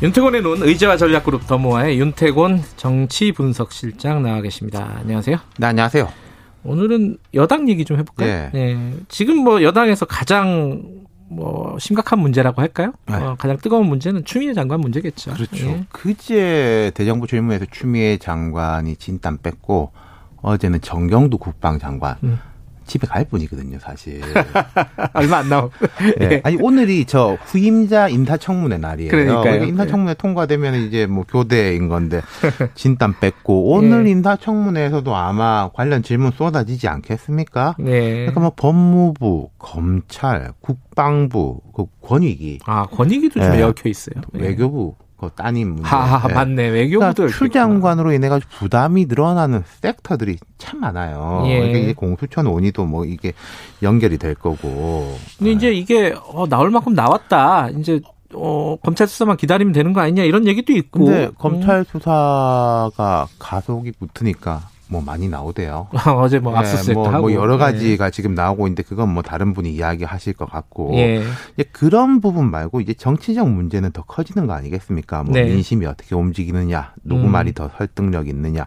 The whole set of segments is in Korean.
윤태곤의 눈 의제와 전략그룹 더모아의 윤태곤 정치분석실장 나와 계십니다. 안녕하세요. 네, 안녕하세요. 오늘은 여당 얘기 좀 해볼까요? 네. 네. 지금 뭐 여당에서 가장 뭐 심각한 문제라고 할까요? 네. 어, 가장 뜨거운 문제는 추미애 장관 문제겠죠. 그렇죠. 예. 그제 대정부 질문에서 추미애 장관이 진땀 뺐고 어제는 정경두 국방장관 음. 집에 갈 뿐이거든요, 사실. 얼마 안 나오고. 예. 아니 오늘이 저 후임자 임사청문회 날이에요. 그러니까 임사청문회 통과되면 이제 뭐 교대인 건데 진땀 뺐고 오늘 예. 임사청문회에서도 아마 관련 질문 쏟아지지 않겠습니까? 네. 그러니까 뭐 법무부, 검찰, 국방부, 그 권익위, 아 권익위도 좀 예. 얽혀 있어요. 예. 외교부 그 따님 문제. 하하 예. 맞네 외교부도 그러니까 추 장관으로 인해 가지고 부담이 늘어나는 섹터들이 참 많아요. 예. 그러니까 이게 공수처 논의도 뭐 이게 연결이 될 거고. 근데 이제 이게 어, 나올 만큼 나왔다. 이제 어, 검찰 수사만 기다리면 되는 거 아니냐 이런 얘기도 있고. 근데 검찰 수사가 가속이 붙으니까 뭐 많이 나오대요. 음. 어제 뭐 예, 압수수색도 뭐, 하고 뭐 여러 예. 가지가 지금 나오고 있는데 그건 뭐 다른 분이 이야기하실 것 같고 예. 이제 그런 부분 말고 이제 정치적 문제는 더 커지는 거 아니겠습니까? 뭐 네. 민심이 어떻게 움직이느냐, 누구 음. 말이 더 설득력 있느냐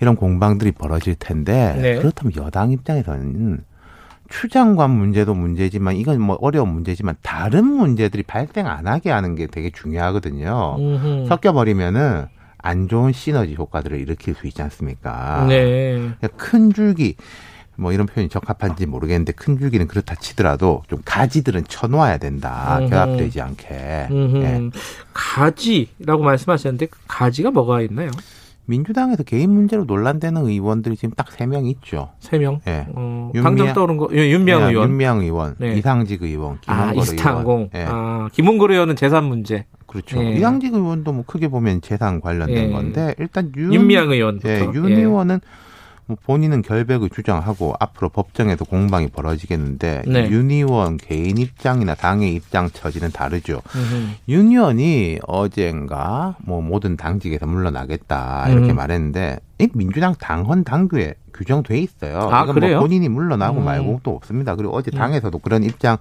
이런 공방들이 벌어질 텐데 네. 그렇다면 여당 입장에서는 추 장관 문제도 문제지만 이건 뭐 어려운 문제지만 다른 문제들이 발생 안 하게 하는 게 되게 중요하거든요. 음흠. 섞여버리면은 안 좋은 시너지 효과들을 일으킬 수 있지 않습니까? 네. 그러니까 큰 줄기 뭐 이런 표현이 적합한지 모르겠는데 큰 줄기는 그렇다 치더라도 좀 가지들은 쳐놓아야 된다 음흠. 결합되지 않게. 예. 가지라고 말씀하셨는데 그 가지가 뭐가 있나요? 민주당에서 개인 문제로 논란되는 의원들이 지금 딱 세 명 있죠. 세 명. 예. 어, 윤미향- 당장 떠오른 거 예, 윤미향 예, 의원. 윤미향 의원, 네. 이상직 의원, 아, 김원걸 이스타항공. 의원. 예. 아, 김홍걸 의원은 재산 문제. 그렇죠. 예. 이상직 의원도 뭐 크게 보면 재산 관련된 예. 건데 일단 윤, 윤미향 의원부터. 예, 윤 예. 의원은 뭐 본인은 결백을 주장하고 앞으로 법정에서 공방이 벌어지겠는데 네. 윤 의원 개인 입장이나 당의 입장 처지는 다르죠. 음흠. 윤 의원이 어젠가 뭐 모든 당직에서 물러나겠다 이렇게 음. 말했는데 이 민주당 당헌 당규에 규정돼 있어요. 아, 이건 그래요? 뭐 본인이 물러나고 음. 말고 또 없습니다. 그리고 어제 당에서도 그런 입장을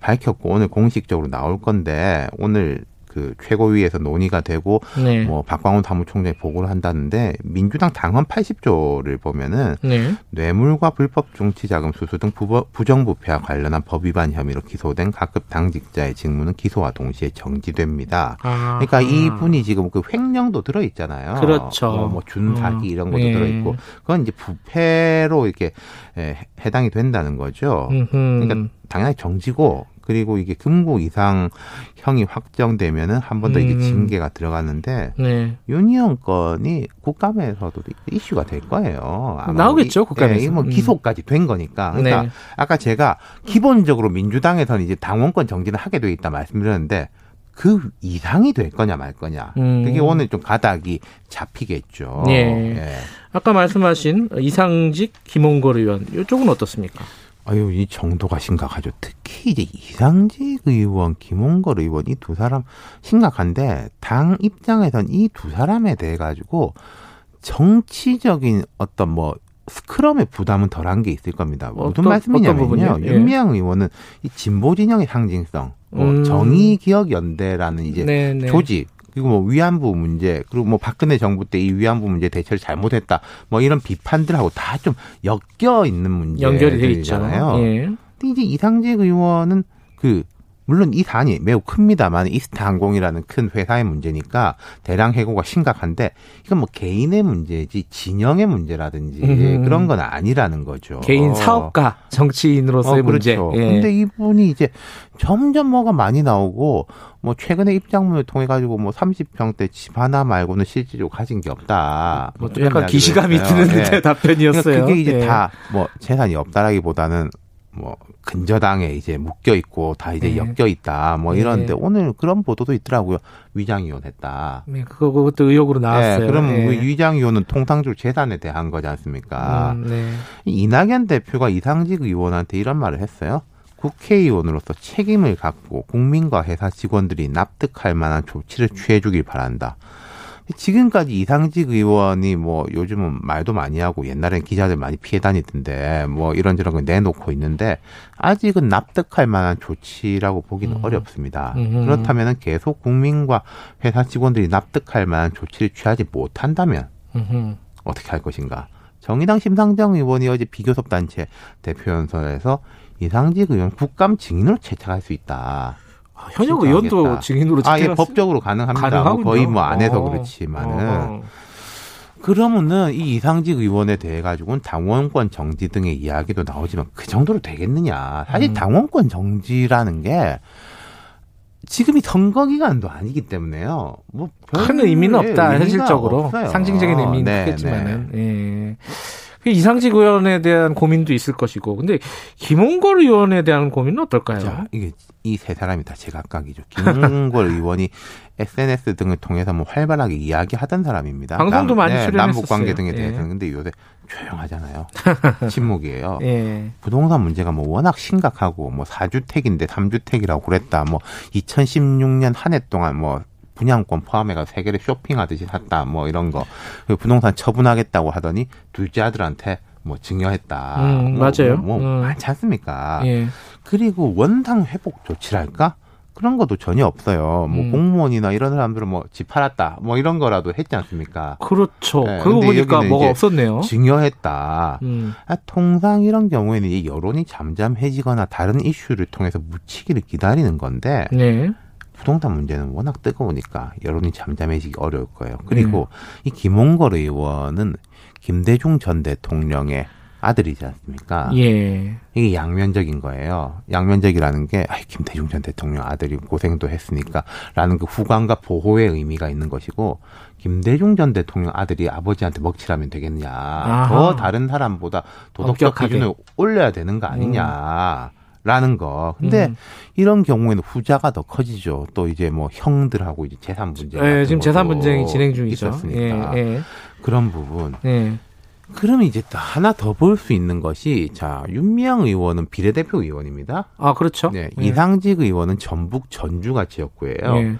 밝혔고 오늘 공식적으로 나올 건데 오늘 그 최고위에서 논의가 되고 네. 뭐 박광훈 사무총장이 보고를 한다는데 민주당 당헌 80조를 보면은 네. 뇌물과 불법 정치 자금 수수 등 부정부패와 관련한 법 위반 혐의로 기소된 각급 당직자의 직무는 기소와 동시에 정지됩니다. 아. 그러니까 이분이 지금 그 횡령도 들어 있잖아요. 그렇죠. 뭐, 뭐 준사기 음. 이런 것도 예. 들어 있고 그건 이제 부패로 이렇게 에, 해당이 된다는 거죠. 음흠. 그러니까 당연히 정지고 그리고 이게 금고 이상 형이 확정되면은 한 번 더 이게 음. 징계가 들어가는데 네. 윤희영 건이 국감에서도 이슈가 될 거예요. 아마 나오겠죠, 이- 국감에서. 예, 이뭐 음. 기소까지 된 거니까. 그러니까 네. 아까 제가 기본적으로 민주당에서는 이제 당원권 정지는 하게 돼 있다 말씀드렸는데 그 이상이 될 거냐 말 거냐. 음. 그게 오늘 좀 가닥이 잡히겠죠. 예. 아까 말씀하신 이상직 김홍걸 의원 이쪽은 어떻습니까? 아유, 이 정도가 심각하죠. 특히 이제 이상직 의원, 김홍걸 의원 이 두 사람 심각한데 당 입장에선 이 두 사람에 대해 가지고 정치적인 어떤 뭐 스크럼의 부담은 덜한 게 있을 겁니다. 무슨 어떤- 어떤 말씀이냐면요. 예. 윤미향 의원은 이 진보 진영의 상징성, 뭐 음. 정의 기억 연대라는 이제 네, 네. 조직 그리고 뭐 위안부 문제 그리고 뭐 박근혜 정부 때 이 위안부 문제 대처를 잘못했다 뭐 이런 비판들하고 다 좀 엮여 있는 문제 연결이 돼 있잖아요. 예. 근데 이제 이상직 의원은 그 물론 이 사안이 매우 큽니다만 이스타 항공이라는 큰 회사의 문제니까 대량 해고가 심각한데 이건 뭐 개인의 문제지 진영의 문제라든지 음. 그런 건 아니라는 거죠. 개인 사업가 정치인으로서의 어, 문제. 그렇죠. 예. 근데 이분이 이제 점점 뭐가 많이 나오고 뭐 최근에 입장문을 통해 가지고 뭐 30평대 집 하나 말고는 실질적으로 가진 게 없다. 뭐 이런 약간 기시감이. 드는 예. 답변이었어요. 그러니까 그게 이제 예. 다뭐 재산이 없다라기보다는 뭐 근저당에 이제 묶여 있고 다 이제 네. 엮여 있다 뭐 이런데 네. 오늘 그런 보도도 있더라고요 위장 이혼했다. 네, 그거 그것도 의혹으로 나왔어요. 네, 그럼 예. 그 위장 이혼은 통상적으로 재산에 대한 거지 않습니까? 음, 네. 이낙연 대표가 이상직 의원한테 이런 말을 했어요. 국회의원으로서 책임을 갖고 국민과 회사 직원들이 납득할 만한 조치를 취해주길 바란다. 지금까지 이상직 의원이 뭐 요즘은 말도 많이 하고 옛날엔 기자들 많이 피해 다니던데 뭐 이런저런 걸 내놓고 있는데 아직은 납득할 만한 조치라고 보기는 음. 어렵습니다. 음흠. 그렇다면 계속 국민과 회사 직원들이 납득할 만한 조치를 취하지 못한다면 음흠. 어떻게 할 것인가. 정의당 심상정 의원이 어제 비교섭 단체 대표 연설에서 이상직 의원 국감 증인으로 채택할 수 있다. 아, 현역 의원도. 증인으로 아, 예, 법적으로 가능합니다. 뭐 가능하군요. 거의 뭐 안 해서 어. 그렇지만은. 어. 그러면은 이 이상직 의원에 대해 가지고는 당원권 정지 등의 이야기도 나오지만 그 정도로 되겠느냐. 사실 음. 당원권 정지라는 게 지금이 선거 기간도 아니기 때문에요. 뭐큰별 의미는 없다 의미가 현실적으로 없어요. 상징적인 의미는 네, 크겠지만은 예. 그 이상직 의원에 대한 고민도 있을 것이고 근데 김홍걸 의원에 대한 고민은 어떨까요? 자, 이게 이 세 사람이 다 제각각이죠. 김홍걸 의원이 SNS 등을 통해서 뭐 활발하게 이야기하던 사람입니다. 방송도 많이 네. 남북 관계 등에 예. 대해서는 근데 요새 조용하잖아요. 침묵이에요. 예. 부동산 문제가 뭐 워낙 심각하고 뭐 4주택인데 3주택이라고 그랬다. 뭐 2016년 한 해 동안 뭐 분양권 포함해가 세 개를 쇼핑하듯이 샀다. 뭐 이런 거. 그리고 부동산 처분하겠다고 하더니 둘째 아들한테 뭐 증여했다. 음, 뭐, 맞아요. 뭐, 뭐 음. 많지 않습니까? 예. 그리고 원당 회복 조치랄까? 그런 것도 전혀 없어요. 뭐 음. 공무원이나 이런 사람들은 뭐 집 팔았다. 뭐 이런 거라도 했지 않습니까? 그렇죠. 네, 그러고 근데 보니까 뭐가 없었네요. 증여했다. 음. 아, 통상 이런 경우에는 이 여론이 잠잠해지거나 다른 이슈를 통해서 묻히기를 기다리는 건데 네. 부동산 문제는 워낙 뜨거우니까 여론이 잠잠해지기 어려울 거예요. 그리고 이 김홍걸 의원은 김대중 전 대통령의 아들이지 않습니까? 예. 이게 양면적인 거예요. 양면적이라는 게 아, 김대중 전 대통령 아들이 고생도 했으니까라는 그 후광과 보호의 의미가 있는 것이고 김대중 전 대통령 아들이 아버지한테 먹칠하면 되겠냐. 아하. 더 다른 사람보다 도덕적. 기준을 올려야 되는 거 아니냐. 라는 거. 근데 음. 이런 경우에는 후자가 더 커지죠. 또 이제 뭐 형들하고 이제 재산 문제. 예, 지금 재산 분쟁이 진행 중이죠. 있었으니까. 예. 예. 그런 부분. 예. 그러면 이제 또 하나 더 볼 수 있는 것이 자 윤미향 의원은 비례대표 의원입니다. 아, 그렇죠. 네, 예. 이상직 의원은 전북 전주가 지역구예요. 예.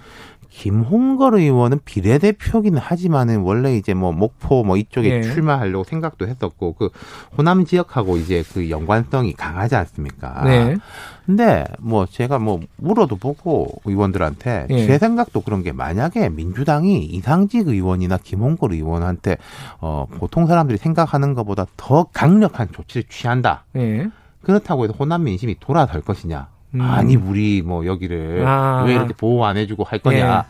김홍걸 의원은 비례대표기는 하지만은 원래 이제 뭐 목포 뭐 이쪽에 예. 출마하려고 생각도 했었고 그 호남 지역하고 이제 그 연관성이 강하지 않습니까? 네. 근데 뭐 제가 뭐 물어도 보고 의원들한테 예. 제 생각도 그런 게 만약에 민주당이 이상직 의원이나 김홍걸 의원한테 어 보통 사람들이 생각하는 것보다 더 강력한 조치를 취한다. 예. 그렇다고 해서 호남 민심이 돌아설 것이냐? 음. 아니 우리 뭐 여기를 아. 왜 이렇게 보호 안 해주고 할 거냐?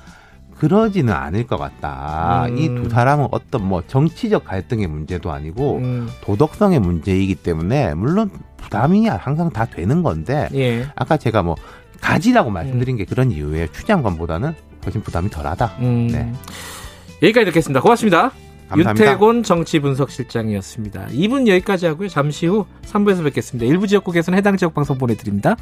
그러지는 않을 것 같다. 음. 이두 사람은 어떤 뭐 정치적 갈등의 문제도 아니고 음. 도덕성의 문제이기 때문에 물론 부담이 항상 다 되는 건데 예. 아까 제가 뭐 가지라고 말씀드린 게 그런 이유예요. 추장관보다는 훨씬 부담이 덜하다. 음. 네. 여기까지 듣겠습니다. 고맙습니다. 감사합니다. 윤태곤 정치분석실장이었습니다. 2분 여기까지 하고요. 잠시 후 3부에서 뵙겠습니다. 일부 지역국에서는 해당 지역 방송 보내드립니다.